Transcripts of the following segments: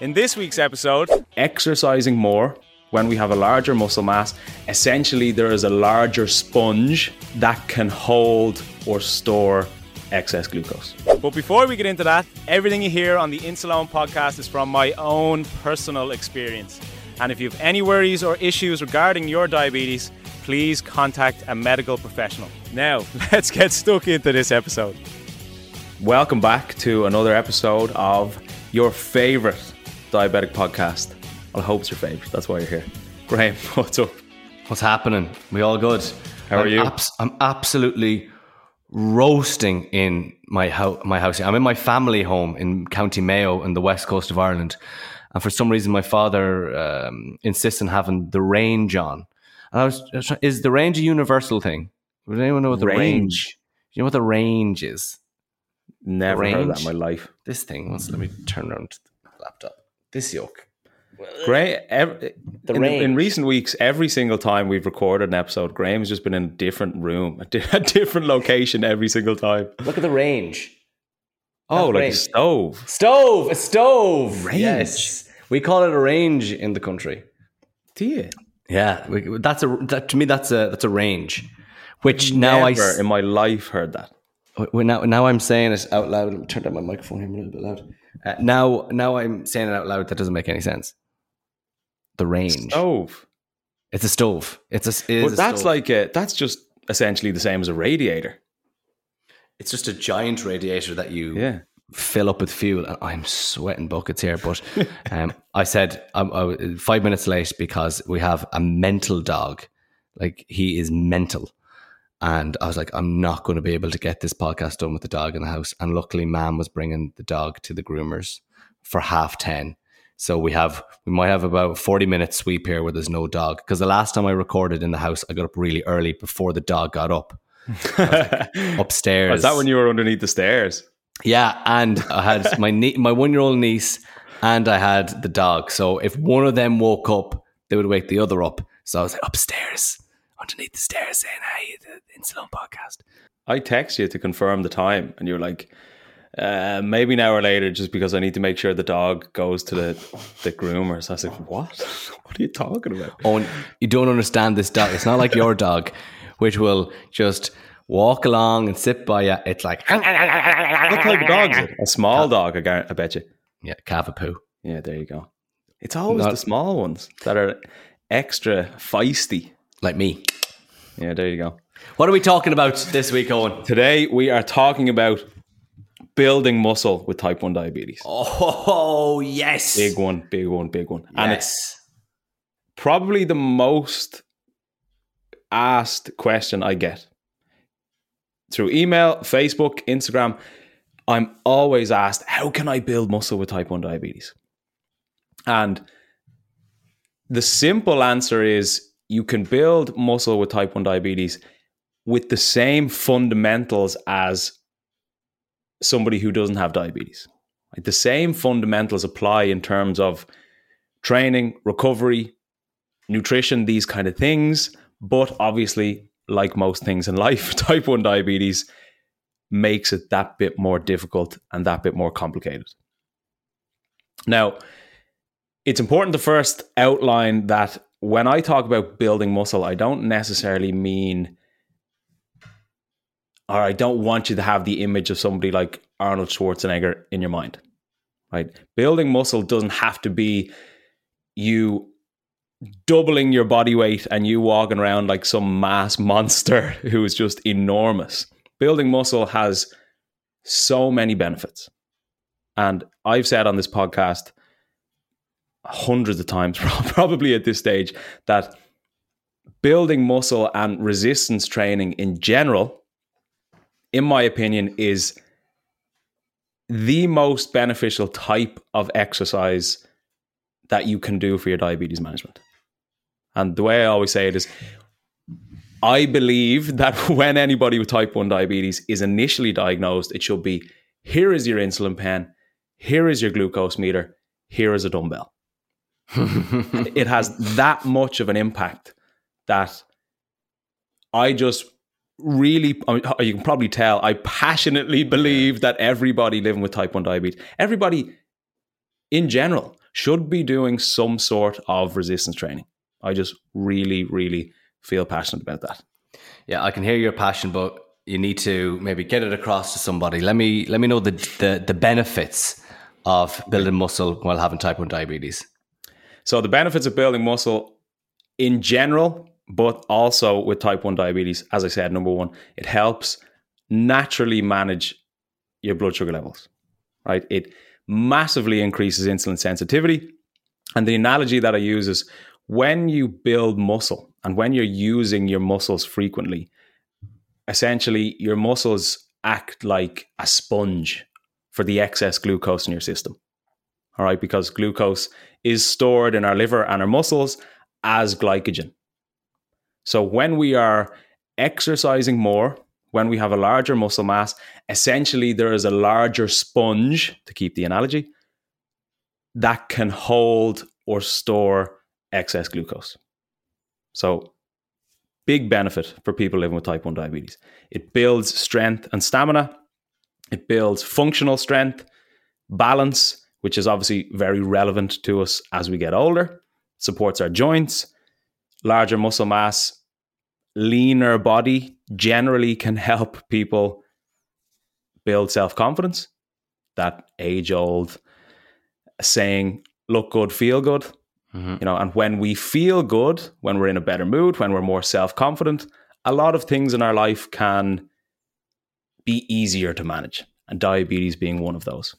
In this week's episode, exercising more when we have a larger muscle mass, essentially there is a larger sponge that can hold or store excess glucose. But before we get into that, everything you hear on the Insuleoin podcast is from my own personal experience. And if you have any worries or issues regarding your diabetes, please contact a medical professional. Now, let's get stuck into this episode. Welcome back to another episode of your favorite diabetic podcast. I hope it's your favorite. That's why you're here. Graham, what's up? What's happening? We all good? How are I'm you? abs- I'm absolutely roasting in my house. My house. I'm in my family home in County Mayo in the west coast of Ireland, and for some reason, my father um, insists on having the range on. And I was, I was trying, is the range a universal thing? Does anyone know what the range? Range? You know what the range is? Never heard that in my life. This thing. Let me turn around to the laptop. This yoke. Graham, ev- The in, in recent weeks, every single time we've recorded an episode, Graham's just been in a different room, a, di- a different location every single time. Look at the range. Oh, That's like a stove. Stove, a stove. Range. Yes. We call it a range in the country. Do you? Yeah, we, that's a that, to me that's a that's a range. Which now I Never s- in my life heard that. now now I'm saying it out loud. Let me Turn down my microphone here a little bit loud. Uh, now now I'm saying it out loud. That doesn't make any sense. The range. Stove. It's a stove. It's a. It a that's stove. like a, that's just essentially the same as a radiator. it's just a giant radiator that you Yeah. fill up with fuel. And I'm sweating buckets here, but um, I said I'm, I was five minutes late because we have a mental dog. Like he is mental. And I was like, I'm not going to be able to get this podcast done with the dog in the house. And luckily, mom was bringing the dog to the groomers for half 10. So we have, we might have about 40 minutes sweep here where there's no dog. Because the last time I recorded in the house, I got up really early before the dog got up upstairs. Is that when you were underneath the stairs? Yeah, and I had my nie- my one year old niece, and I had the dog. So if one of them woke up, they would wake the other up. So I was like upstairs, underneath the stairs, saying, "Hey, the Insuleoin podcast." I text you to confirm the time, and you're like, uh, maybe an hour later, just because I need to make sure the dog goes to the the groomers. I was like, what? What are you talking about? Oh, you don't understand this dog. It's not like your dog, which will just walk along and sit by you. It's like, What type of dog is it? A small dog, I, gar- I bet you. yeah, cavapoo. Yeah, there you go. It's always Not- the small ones that are extra feisty. like me. Yeah, there you go. What are we talking about this week, Eoin? Today we are talking about building muscle with type 1 diabetes. Oh yes, Big one, big one, big one. And it's yes. probably the most asked question I get through email, Facebook, Instagram. I'm always asked, how can I build muscle with type 1 diabetes? And the simple answer is you can build muscle with type 1 diabetes with the same fundamentals as somebody who doesn't have diabetes. Like the same fundamentals apply in terms of training, recovery, nutrition, these kind of things. But obviously, like most things in life, type 1 diabetes makes it that bit more difficult and that bit more complicated. Now, it's important to first outline that when I talk about building muscle, I don't necessarily mean, or I don't want you to have the image of somebody like Arnold Schwarzenegger in your mind, right? Building muscle doesn't have to be you doubling your body weight and you walking around like some mass monster who is just enormous. Building muscle has so many benefits. And I've said on this podcast hundreds of times, probably at this stage, that building muscle and resistance training in general, in my opinion, is the most beneficial type of exercise that you can do for your diabetes management. And the way I always say it is, I believe that when anybody with type 1 diabetes is initially diagnosed, it should be here is your insulin pen, here is your glucose meter, here is a dumbbell. it has that much of an impact that I just really, you can probably tell, I passionately believe that everybody living with type 1 diabetes, everybody in general, should be doing some sort of resistance training. I just really, really feel passionate about that. Yeah, I can hear your passion, but you need to maybe get it across to somebody. Let me let me know the the, the benefits of building muscle while having type 1 diabetes. So the benefits of building muscle in general, but also with type 1 diabetes, as I said, number one, it helps naturally manage your blood sugar levels. Right? It massively increases insulin sensitivity. And the analogy that I use is when you build muscle and when you're using your muscles frequently, essentially your muscles act like a sponge for the excess glucose in your system. All right, because glucose is stored in our liver and our muscles as glycogen. So when we are exercising more, when we have a larger muscle mass, essentially there is a larger sponge, to keep the analogy, that can hold or store excess glucose. So, big benefit for people living with type 1 diabetes. It builds strength and stamina, it builds functional strength, balance, which is obviously very relevant to us as we get older, supports our joints, larger muscle mass, leaner body generally can help people build self confidence. That age old saying, look good, feel good. Mm-hmm. You know, and when we feel good, when we're in a better mood, when we're more self confident, a lot of things in our life can be easier to manage, and diabetes being one of those.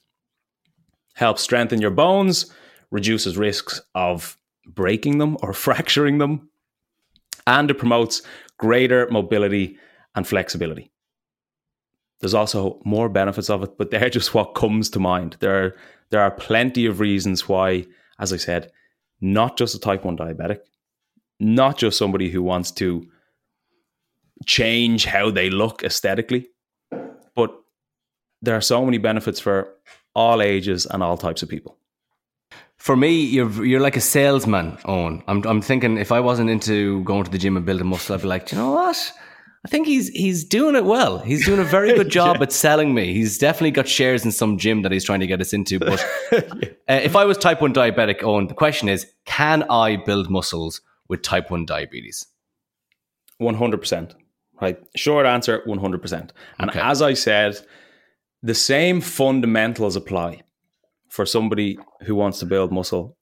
Helps strengthen your bones, reduces risks of breaking them or fracturing them, and it promotes greater mobility and flexibility. There's also more benefits of it, but they're just what comes to mind. There are there are plenty of reasons why, as I said, not just a type 1 diabetic, not just somebody who wants to change how they look aesthetically, but there are so many benefits for all ages and all types of people. For me, you're you're like a salesman, Eoin. I'm I'm thinking if I wasn't into going to the gym and building muscle, I'd be like, you know what? I think he's he's doing it well. He's doing a very good job yeah. at selling me. He's definitely got shares in some gym that he's trying to get us into. But uh, if I was type one diabetic, Eoin, the question is, can I build muscles with type one diabetes? One hundred percent. Right. Short answer: one hundred percent. And okay. as I said, the same fundamentals apply for somebody who wants to build muscle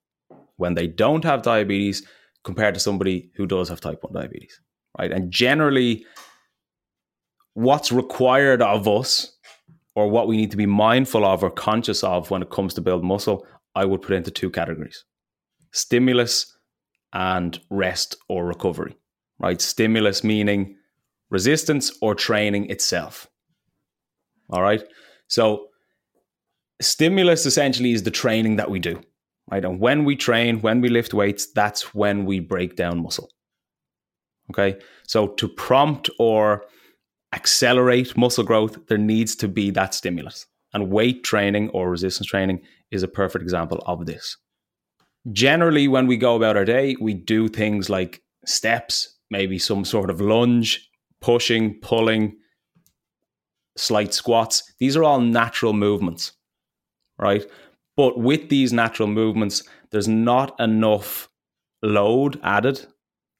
when they don't have diabetes compared to somebody who does have type 1 diabetes right? And generally what's required of us or what we need to be mindful of or conscious of when it comes to build muscle i would put into two categories stimulus and rest or recovery right? Stimulus meaning resistance or training itself all right? So stimulus essentially is the training that we do, right? And when we train, when we lift weights, that's when we break down muscle. Okay. So to prompt or accelerate muscle growth, there needs to be that stimulus. And weight training or resistance training is a perfect example of this. Generally, when we go about our day, we do things like steps, maybe some sort of lunge, pushing, pulling, slight squats. These are all natural movements, right? But with these natural movements, there's not enough load added,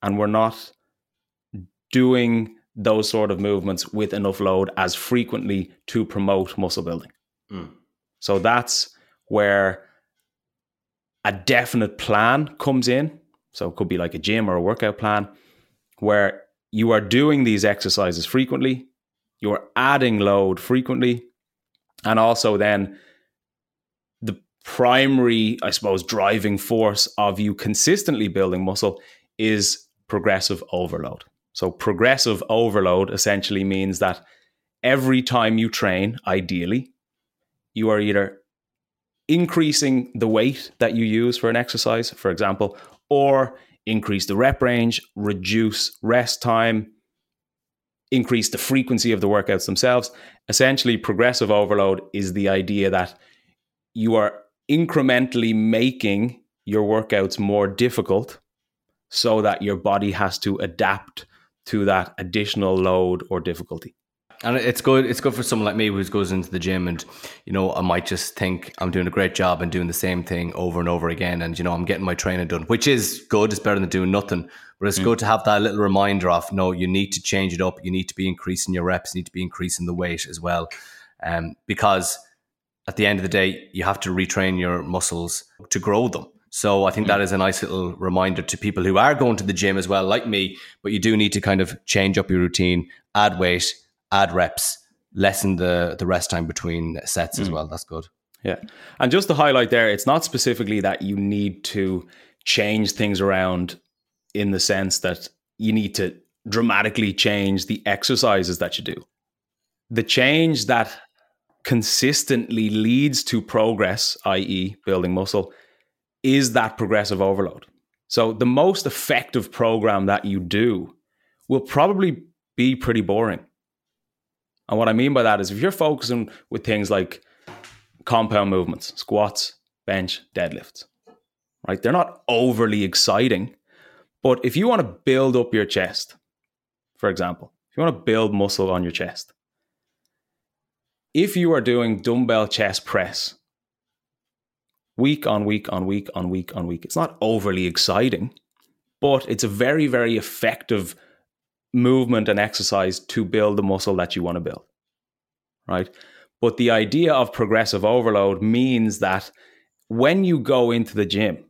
and we're not doing those sort of movements with enough load as frequently to promote muscle building. Mm. So that's where a definite plan comes in. So it could be like a gym or a workout plan where you are doing these exercises frequently, you're adding load frequently, and also then the primary, I suppose, driving force of you consistently building muscle is progressive overload. So, progressive overload essentially means that every time you train, ideally, you are either increasing the weight that you use for an exercise, for example, or increase the rep range, reduce rest time, increase the frequency of the workouts themselves. Essentially, progressive overload is the idea that you are incrementally making your workouts more difficult so that your body has to adapt to that additional load or difficulty. And it's good. It's good for someone like me who goes into the gym, and you know, I might just think I'm doing a great job and doing the same thing over and over again, and you know, I'm getting my training done, which is good. It's better than doing nothing. But it's mm. good to have that little reminder of no, you need to change it up. You need to be increasing your reps. You need to be increasing the weight as well, um, because at the end of the day, you have to retrain your muscles to grow them. So I think that is a nice little reminder to people who are going to the gym as well, like me. But you do need to kind of change up your routine, add weight, add reps, lessen the the rest time between sets mm. as well. That's good. Yeah, and just to highlight there, it's not specifically that you need to change things around in the sense that you need to dramatically change the exercises that you do. The change that consistently leads to progress, i.e., building muscle, is that progressive overload. So the most effective program that you do will probably be pretty boring. And what I mean by that is if you're focusing with things like compound movements, squats, bench, deadlifts, right? They're not overly exciting. But if you want to build up your chest, for example, if you want to build muscle on your chest, if you are doing dumbbell chest press week on week on week on week on week. It's not overly exciting, but it's a very, very effective movement and exercise to build the muscle that you want to build. Right. But the idea of progressive overload means that when you go into the gym,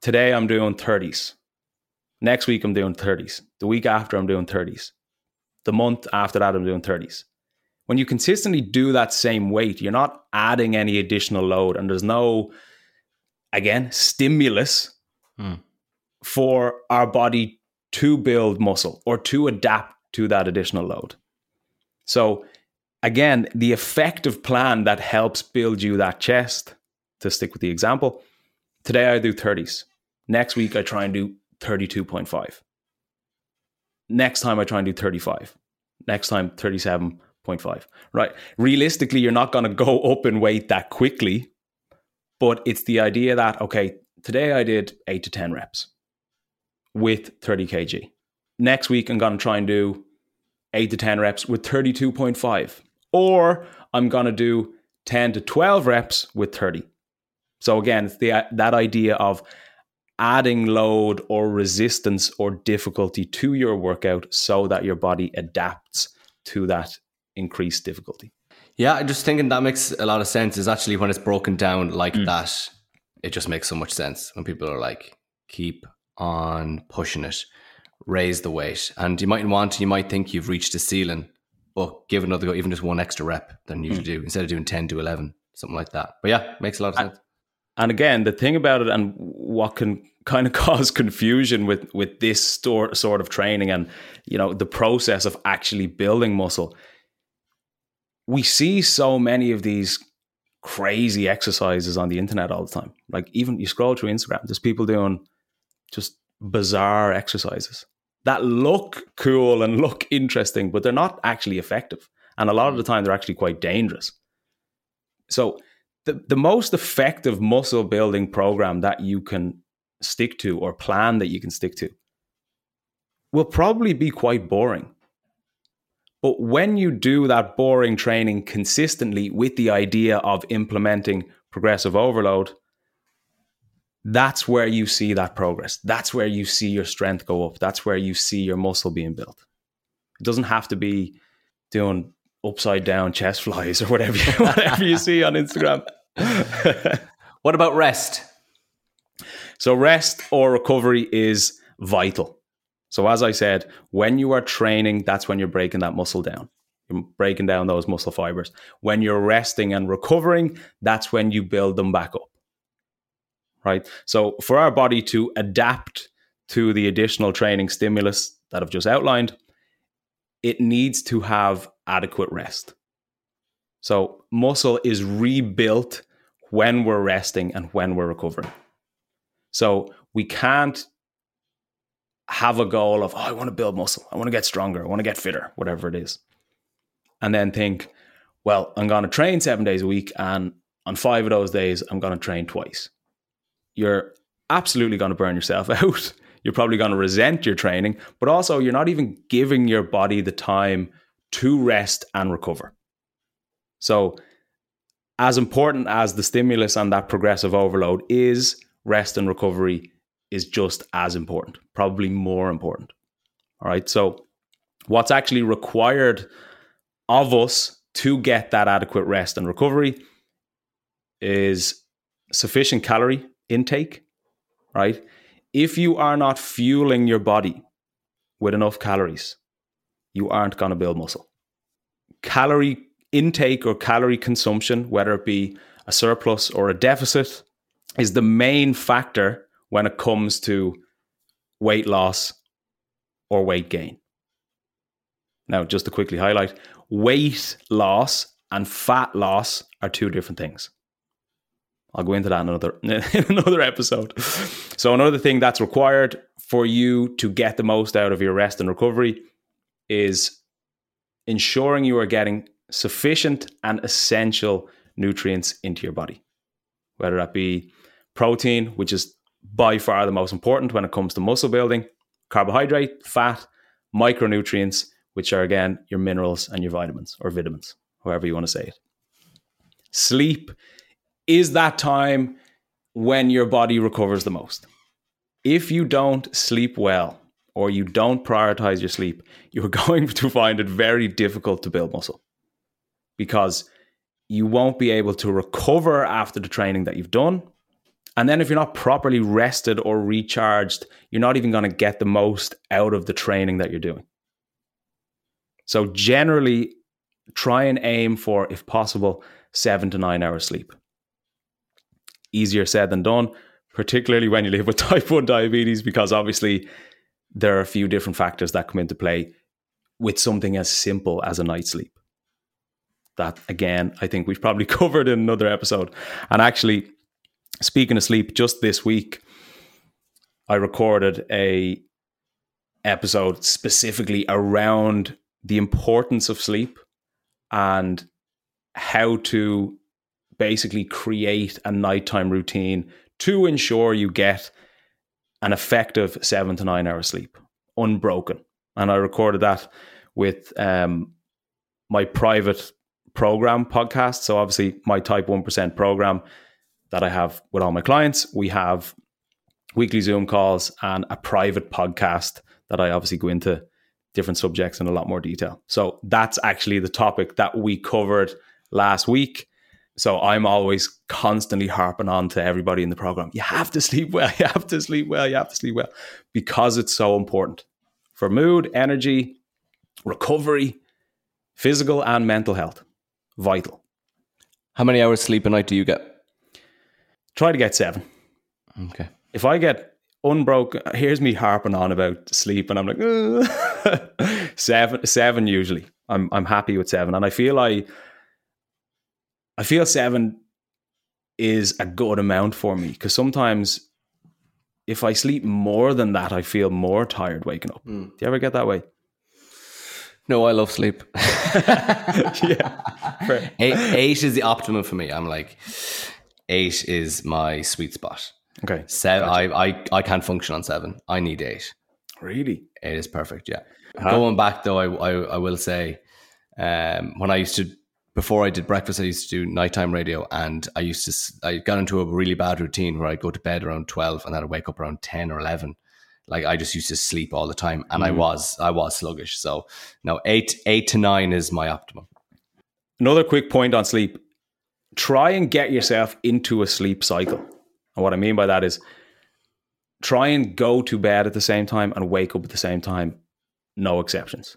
today I'm doing 30s. Next week I'm doing 30s. The week after I'm doing 30s. The month after that I'm doing 30s when you consistently do that same weight, you're not adding any additional load, and there's no, again, stimulus hmm. for our body to build muscle or to adapt to that additional load. So, again, the effective plan that helps build you that chest, to stick with the example, today I do 30s. Next week, I try and do 32.5. Next time, I try and do 35. Next time, 37 0.5 right? Realistically you're not going to go up in weight that quickly but it's the idea that okay today i did 8 to 10 reps with 30 kg. Next week i'm going to try and do 8 to 10 reps with 32.5 or i'm going to do 10 to 12 reps with 30 so again it's the that idea of adding load or resistance or difficulty to your workout so that your body adapts to that increased difficulty. Yeah, I just thinking that makes a lot of sense. Is actually when it's broken down like mm. that, it just makes so much sense when people are like, keep on pushing it, raise the weight, and you might want, you might think you've reached a ceiling, but give another go, even just one extra rep than you mm. do instead of doing ten to eleven, something like that. But yeah, makes a lot of sense. And again, the thing about it, and what can kind of cause confusion with with this sort sort of training, and you know, the process of actually building muscle we see so many of these crazy exercises on the internet all the time. Like even you scroll through Instagram, there's people doing just bizarre exercises that look cool and look interesting, but they're not actually effective. And a lot of the time they're actually quite dangerous. So the, the most effective muscle building program that you can stick to or plan that you can stick to will probably be quite boring. But when you do that boring training consistently with the idea of implementing progressive overload, that's where you see that progress. That's where you see your strength go up. That's where you see your muscle being built. It doesn't have to be doing upside down chest flies or whatever you, whatever you see on Instagram. what about rest? So rest or recovery is vital. So as I said, when you are training, that's when you're breaking that muscle down. You're breaking down those muscle fibers. When you're resting and recovering, that's when you build them back up right? So for our body to adapt to the additional training stimulus that I've just outlined, it needs to have adequate rest. So muscle is rebuilt when we're resting and when we're recovering. So we can't have a goal of, oh, I want to build muscle. I want to get stronger. I want to get fitter, whatever it is. And then think, well, I'm going to train seven days a week. And on five of those days, I'm going to train twice you're absolutely going to burn yourself out. You're probably going to resent your training, but also you're not even giving your body the time to rest and recover. So, as important as the stimulus and that progressive overload is, rest and recovery is just as important, probably more important. All right. So, what's actually required of us to get that adequate rest and recovery is sufficient calorie intake, right? If you are not fueling your body with enough calories, you aren't going to build muscle. Calorie intake or calorie consumption, whether it be a surplus or a deficit, is the main factor when it comes to weight loss or weight gain. Now, just to quickly highlight, weight loss and fat loss are two different things. I'll go into that in another in another episode. So another thing that's required for you to get the most out of your rest and recovery is ensuring you are getting sufficient and essential nutrients into your body. Whether that be protein, which is by far the most important when it comes to muscle building, carbohydrate, fat, micronutrients, which are again your minerals and your vitamins or vitamins, however you want to say it. Sleep is that time when your body recovers the most. If you don't sleep well or you don't prioritize your sleep, you're going to find it very difficult to build muscle because you won't be able to recover after the training that you've done. And then if you're not properly rested or recharged, you're not even going to get the most out of the training that you're doing. So generally, try and aim for, if possible, seven to nine hours sleep easier said than done, particularly when you live with type 1 diabetes, because obviously there are a few different factors that come into play with something as simple as a night's sleep. That, again, I think we've probably covered in another episode. And actually, speaking of sleep, just this week, I recorded a episode specifically around the importance of sleep and how to basically create a nighttime routine to ensure you get an effective seven to nine hours sleep, unbroken. And I recorded that with um, my private program podcast. So, obviously, my Type 1% program that I have with all my clients, we have weekly Zoom calls and a private podcast that I obviously go into different subjects in a lot more detail. So, that's actually the topic that we covered last week. So I'm always constantly harping on to everybody in the program. You have to sleep well. You have to sleep well. You have to sleep well because it's so important for mood, energy, recovery, physical and mental health. Vital. How many hours sleep a night do you get? Try to get seven. Okay. If I get unbroken, here's me harping on about sleep, and I'm like seven. Seven usually. I'm I'm happy with seven, and I feel I I feel seven is a good amount for me because sometimes if I sleep more than that, I feel more tired waking up. Mm. Do you ever get that way? No, I love sleep. yeah. Eight, eight, is the optimum for me. I'm like, eight is my sweet spot. Okay. Seven, gotcha. I, I, I can't function on seven. I need eight. Really? It is perfect. Yeah. Huh? Going back though, I, I, I will say, um, when I used to before I did breakfast, I used to do nighttime radio, and I used to I got into a really bad routine where I'd go to bed around twelve, and then I'd wake up around ten or eleven. Like I just used to sleep all the time, and mm. I was I was sluggish. So no, eight eight to nine is my optimum. Another quick point on sleep: try and get yourself into a sleep cycle. And what I mean by that is, try and go to bed at the same time and wake up at the same time. No exceptions.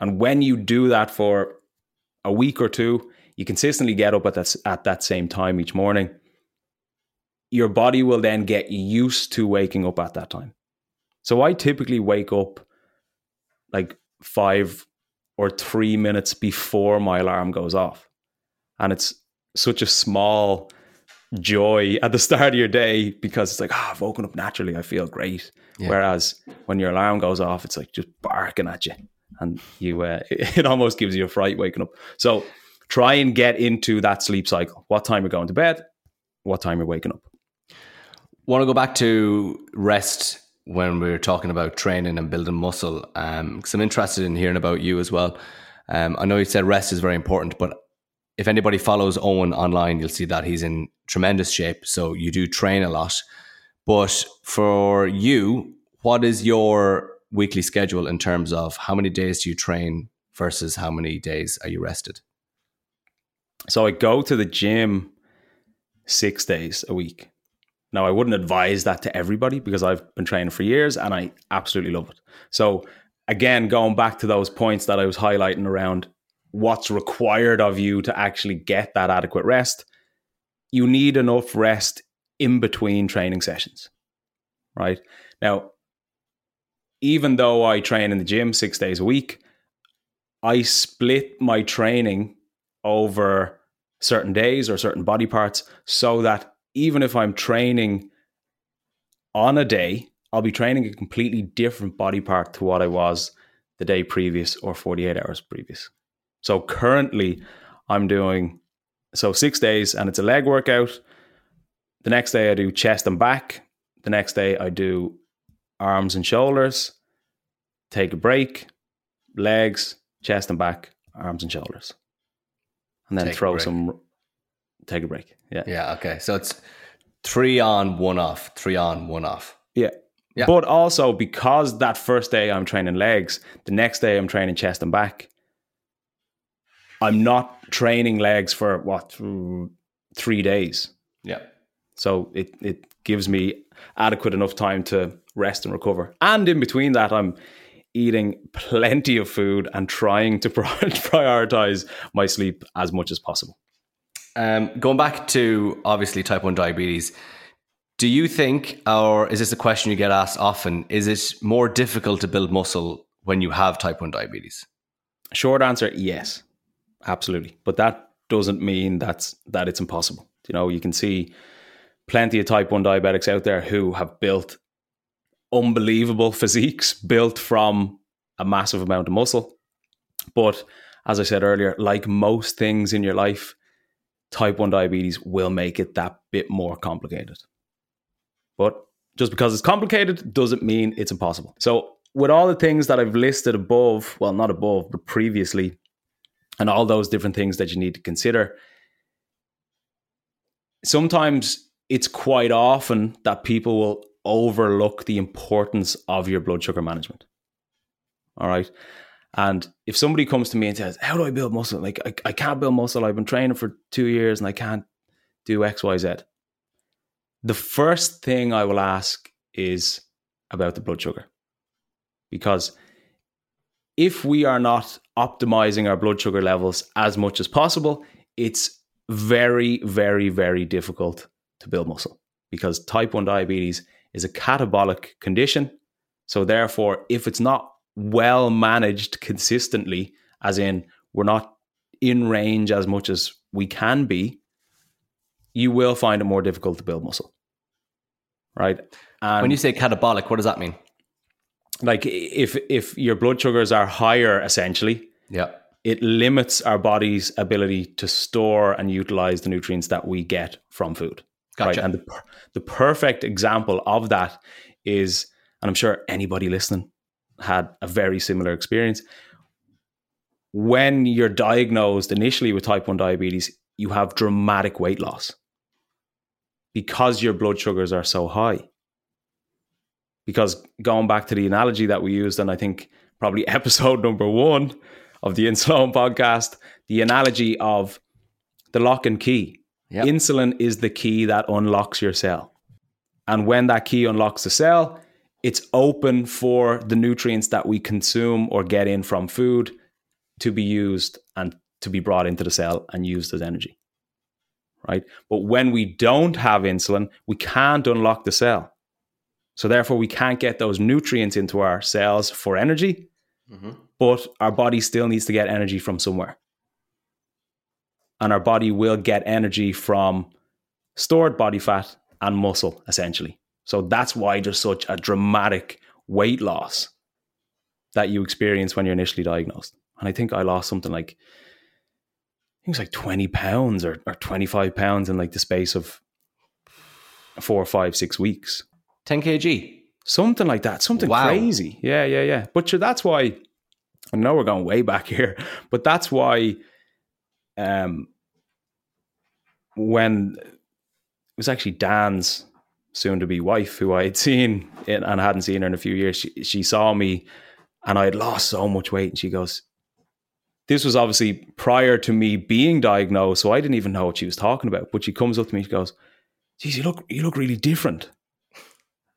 And when you do that for a week or two, you consistently get up at that, at that same time each morning, your body will then get used to waking up at that time. So I typically wake up like five or three minutes before my alarm goes off. And it's such a small joy at the start of your day because it's like, ah, oh, I've woken up naturally. I feel great. Yeah. Whereas when your alarm goes off, it's like just barking at you and you uh, it almost gives you a fright waking up. So try and get into that sleep cycle. What time you're going to bed, what time you're waking up. Want to go back to rest when we are talking about training and building muscle? Because um, I'm interested in hearing about you as well. Um, I know you said rest is very important, but if anybody follows Eoin online, you'll see that he's in tremendous shape. So you do train a lot. But for you, what is your weekly schedule in terms of how many days do you train versus how many days are you rested? So I go to the gym six days a week. Now, I wouldn't advise that to everybody because I've been training for years and I absolutely love it. So, again, going back to those points that I was highlighting around what's required of you to actually get that adequate rest, you need enough rest in between training sessions, right? Now, even though I train in the gym six days a week, I split my training over certain days or certain body parts so that even if I'm training on a day, I'll be training a completely different body part to what I was the day previous or 48 hours previous. So currently, I'm doing so six days and it's a leg workout. The next day, I do chest and back. The next day, I do arms and shoulders, take a break, legs, chest and back, arms and shoulders, and then take throw some. Take a break. Yeah. Yeah. Okay. So it's three on, one off. Three on, one off. Yeah. Yeah. But also because that first day I'm training legs, the next day I'm training chest and back. I'm not training legs for what three days. Yeah. So it it gives me adequate enough time to rest and recover. And in between that, I'm eating plenty of food and trying to prioritize my sleep as much as possible. Um, going back to obviously type 1 diabetes, do you think, or is this a question you get asked often, is it more difficult to build muscle when you have type 1 diabetes? Short answer yes, absolutely. But that doesn't mean that's that it's impossible. You know, you can see plenty of type 1 diabetics out there who have built unbelievable physiques built from a massive amount of muscle. But as I said earlier, like most things in your life, type 1 diabetes will make it that bit more complicated. But just because it's complicated doesn't mean it's impossible. So, with all the things that I've listed above, well, not above, but previously, and all those different things that you need to consider, sometimes it's quite often that people will overlook the importance of your blood sugar management. All right. And if somebody comes to me and says, How do I build muscle? Like, I, I can't build muscle. I've been training for two years and I can't do X, Y, Z. The first thing I will ask is about the blood sugar. Because if we are not optimizing our blood sugar levels as much as possible, it's very, very, very difficult to build muscle because type 1 diabetes is a catabolic condition. So, therefore, if it's not well managed consistently, as in we're not in range as much as we can be, you will find it more difficult to build muscle. Right. And when you say catabolic, what does that mean? Like if if your blood sugars are higher, essentially, yeah, it limits our body's ability to store and utilize the nutrients that we get from food. Gotcha. Right? And the, the perfect example of that is and I'm sure anybody listening had a very similar experience. When you're diagnosed initially with type 1 diabetes, you have dramatic weight loss because your blood sugars are so high. Because going back to the analogy that we used, and I think probably episode number one of the Insuleoin podcast, the analogy of the lock and key. Yep. Insulin is the key that unlocks your cell. And when that key unlocks the cell, it's open for the nutrients that we consume or get in from food to be used and to be brought into the cell and used as energy. Right? But when we don't have insulin, we can't unlock the cell. So therefore, we can't get those nutrients into our cells for energy, mm-hmm. but our body still needs to get energy from somewhere. And our body will get energy from stored body fat and muscle, essentially. So that's why there's such a dramatic weight loss that you experience when you're initially diagnosed. And I think I lost something like, I think it's like 20 pounds or, or 25 pounds in like the space of four or five, six weeks. 10 kg. Something like that. Something wow. crazy. Yeah, yeah, yeah. But sure, that's why I know we're going way back here, but that's why um when it was actually Dan's soon to be wife who I had seen in, and hadn't seen her in a few years, she, she saw me and I had lost so much weight. And she goes, This was obviously prior to me being diagnosed. So I didn't even know what she was talking about. But she comes up to me, she goes, Geez, you look, you look really different.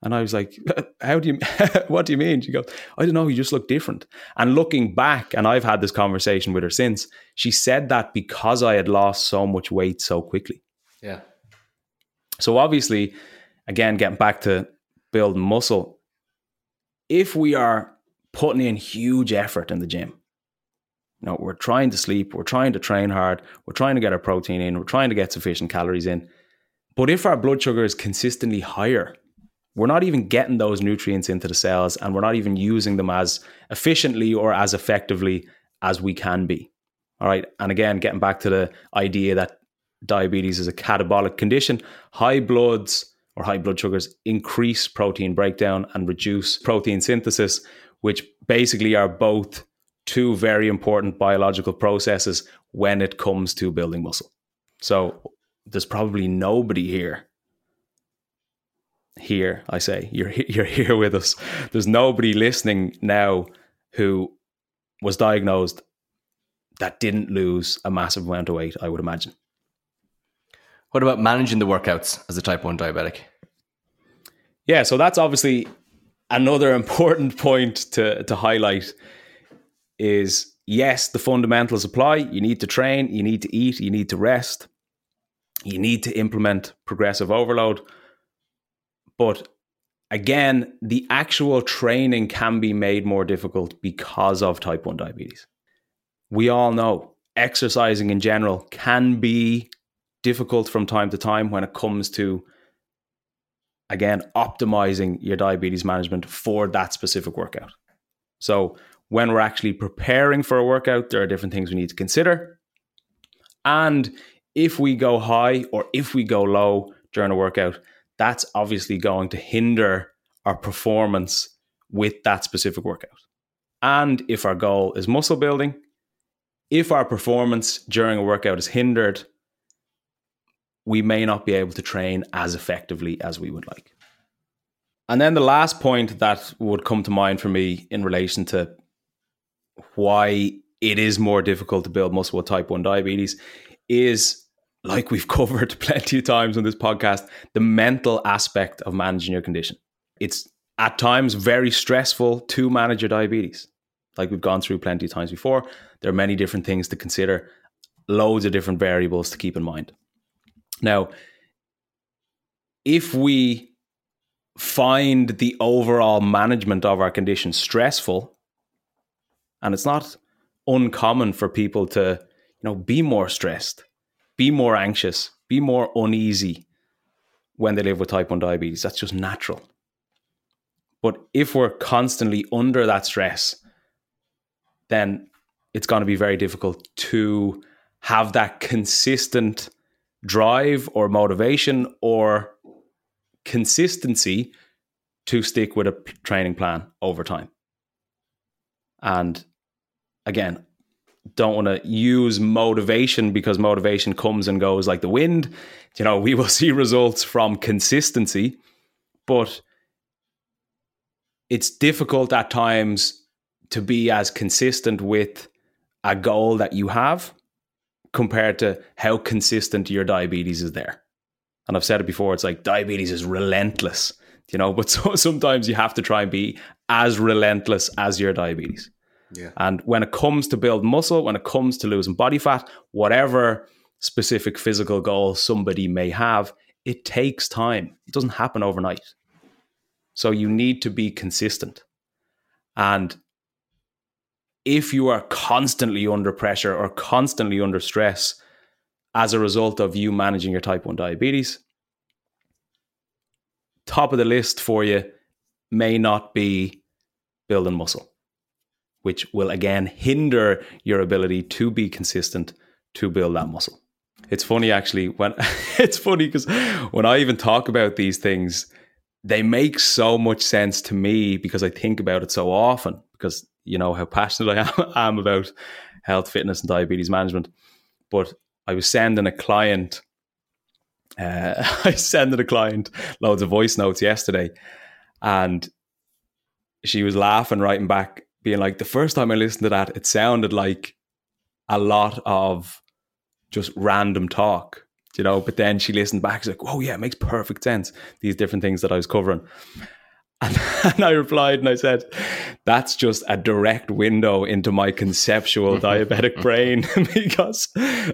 And I was like, How do you, what do you mean? She goes, I don't know, you just look different. And looking back, and I've had this conversation with her since, she said that because I had lost so much weight so quickly. Yeah. So obviously, again, getting back to building muscle, if we are putting in huge effort in the gym, you know, we're trying to sleep, we're trying to train hard, we're trying to get our protein in, we're trying to get sufficient calories in. But if our blood sugar is consistently higher, we're not even getting those nutrients into the cells and we're not even using them as efficiently or as effectively as we can be. All right. And again, getting back to the idea that diabetes is a catabolic condition, high bloods or high blood sugars increase protein breakdown and reduce protein synthesis, which basically are both two very important biological processes when it comes to building muscle. So there's probably nobody here. Here, I say, you're you're here with us. There's nobody listening now who was diagnosed that didn't lose a massive amount of weight, I would imagine. What about managing the workouts as a type 1 diabetic? Yeah, so that's obviously another important point to, to highlight is yes, the fundamentals apply. You need to train, you need to eat, you need to rest, you need to implement progressive overload. But again, the actual training can be made more difficult because of type 1 diabetes. We all know exercising in general can be difficult from time to time when it comes to again optimizing your diabetes management for that specific workout. So when we're actually preparing for a workout, there are different things we need to consider. And if we go high or if we go low during a workout, that's obviously going to hinder our performance with that specific workout. And if our goal is muscle building, if our performance during a workout is hindered we may not be able to train as effectively as we would like. And then the last point that would come to mind for me in relation to why it is more difficult to build muscle with type 1 diabetes is like we've covered plenty of times on this podcast, the mental aspect of managing your condition. It's at times very stressful to manage your diabetes. Like we've gone through plenty of times before. There are many different things to consider, loads of different variables to keep in mind. Now, if we find the overall management of our condition stressful, and it's not uncommon for people to, you know, be more stressed, be more anxious, be more uneasy when they live with type 1 diabetes. That's just natural. But if we're constantly under that stress, then it's going to be very difficult to have that consistent drive or motivation or consistency to stick with a training plan over time. And again, don't want to use motivation because motivation comes and goes like the wind. You know, we will see results from consistency, but it's difficult at times to be as consistent with a goal that you have compared to how consistent your diabetes is there. And I've said it before, it's like diabetes is relentless, you know, but so, sometimes you have to try and be as relentless as your diabetes. Yeah. And when it comes to build muscle, when it comes to losing body fat, whatever specific physical goal somebody may have, it takes time. It doesn't happen overnight. So you need to be consistent. And if you are constantly under pressure or constantly under stress as a result of you managing your type 1 diabetes, top of the list for you may not be building muscle, which will again hinder your ability to be consistent to build that muscle. It's funny actually when it's funny because when I even talk about these things, they make so much sense to me because I think about it so often because you know how passionate I am, about health, fitness, and diabetes management. But I was sending a client, uh, I sending a client loads of voice notes yesterday, and she was laughing, writing back, being like, "The first time I listened to that, it sounded like a lot of just random talk." You know, but then she listened back. She's like, "Oh yeah, it makes perfect sense." These different things that I was covering, and, and I replied and I said, that's just a direct window into my conceptual diabetic brain because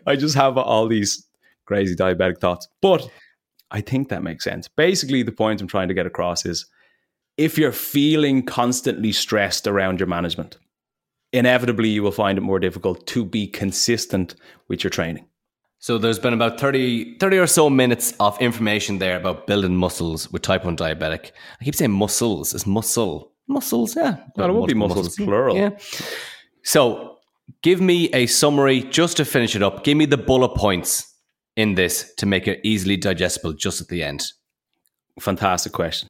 I just have all these crazy diabetic thoughts. But I think that makes sense. Basically, the point I'm trying to get across is if you're feeling constantly stressed around your management, inevitably you will find it more difficult to be consistent with your training. So there's been about 30, 30 or so minutes of information there about building muscles with type 1 diabetic. I keep saying muscles. It's muscle. Muscles, yeah. Well, it will be muscles, muscles, plural. Yeah. So give me a summary just to finish it up. Give me the bullet points in this to make it easily digestible just at the end. Fantastic question.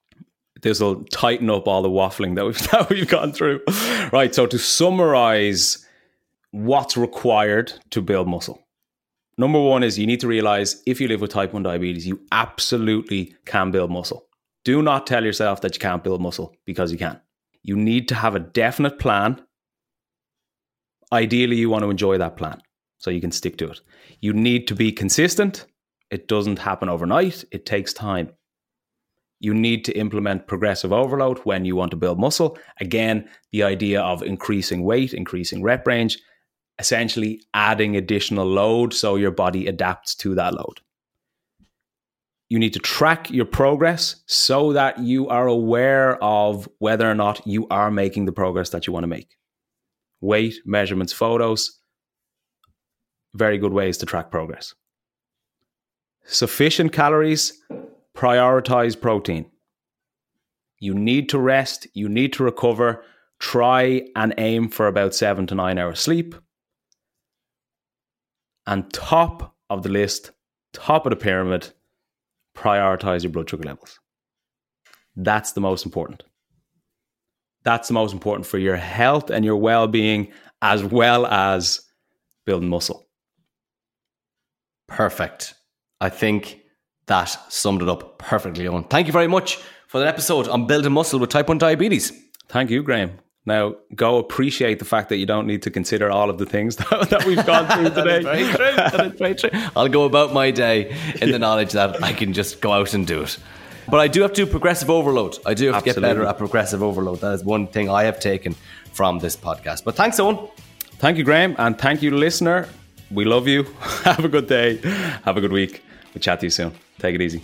This will tighten up all the waffling that we've, that we've gone through. Right. So to summarize what's required to build muscle Number one is you need to realize if you live with type 1 diabetes, you absolutely can build muscle. Do not tell yourself that you can't build muscle because you can. You need to have a definite plan. Ideally, you want to enjoy that plan so you can stick to it. You need to be consistent. It doesn't happen overnight, it takes time. You need to implement progressive overload when you want to build muscle. Again, the idea of increasing weight, increasing rep range, essentially adding additional load so your body adapts to that load. You need to track your progress so that you are aware of whether or not you are making the progress that you want to make. Weight, measurements, photos, very good ways to track progress. Sufficient calories, prioritize protein. You need to rest, you need to recover. Try and aim for about seven to nine hours sleep and top of the list, top of the pyramid, prioritize your blood sugar levels. That's the most important. That's the most important for your health and your well being, as well as building muscle. Perfect. I think that summed it up perfectly Eoin. Thank you very much for that episode on building muscle with type 1 diabetes. Thank you, Graham. Now, go appreciate the fact that you don't need to consider all of the things that, that we've gone through today. very true. That is very true. I'll go about my day in the knowledge that I can just go out and do it. But I do have to do progressive overload. I do have Absolutely. to get better at progressive overload. That is one thing I have taken from this podcast. But thanks, Eoin. Thank you, Graham. And thank you, listener. We love you. have a good day. Have a good week. We'll chat to you soon. Take it easy.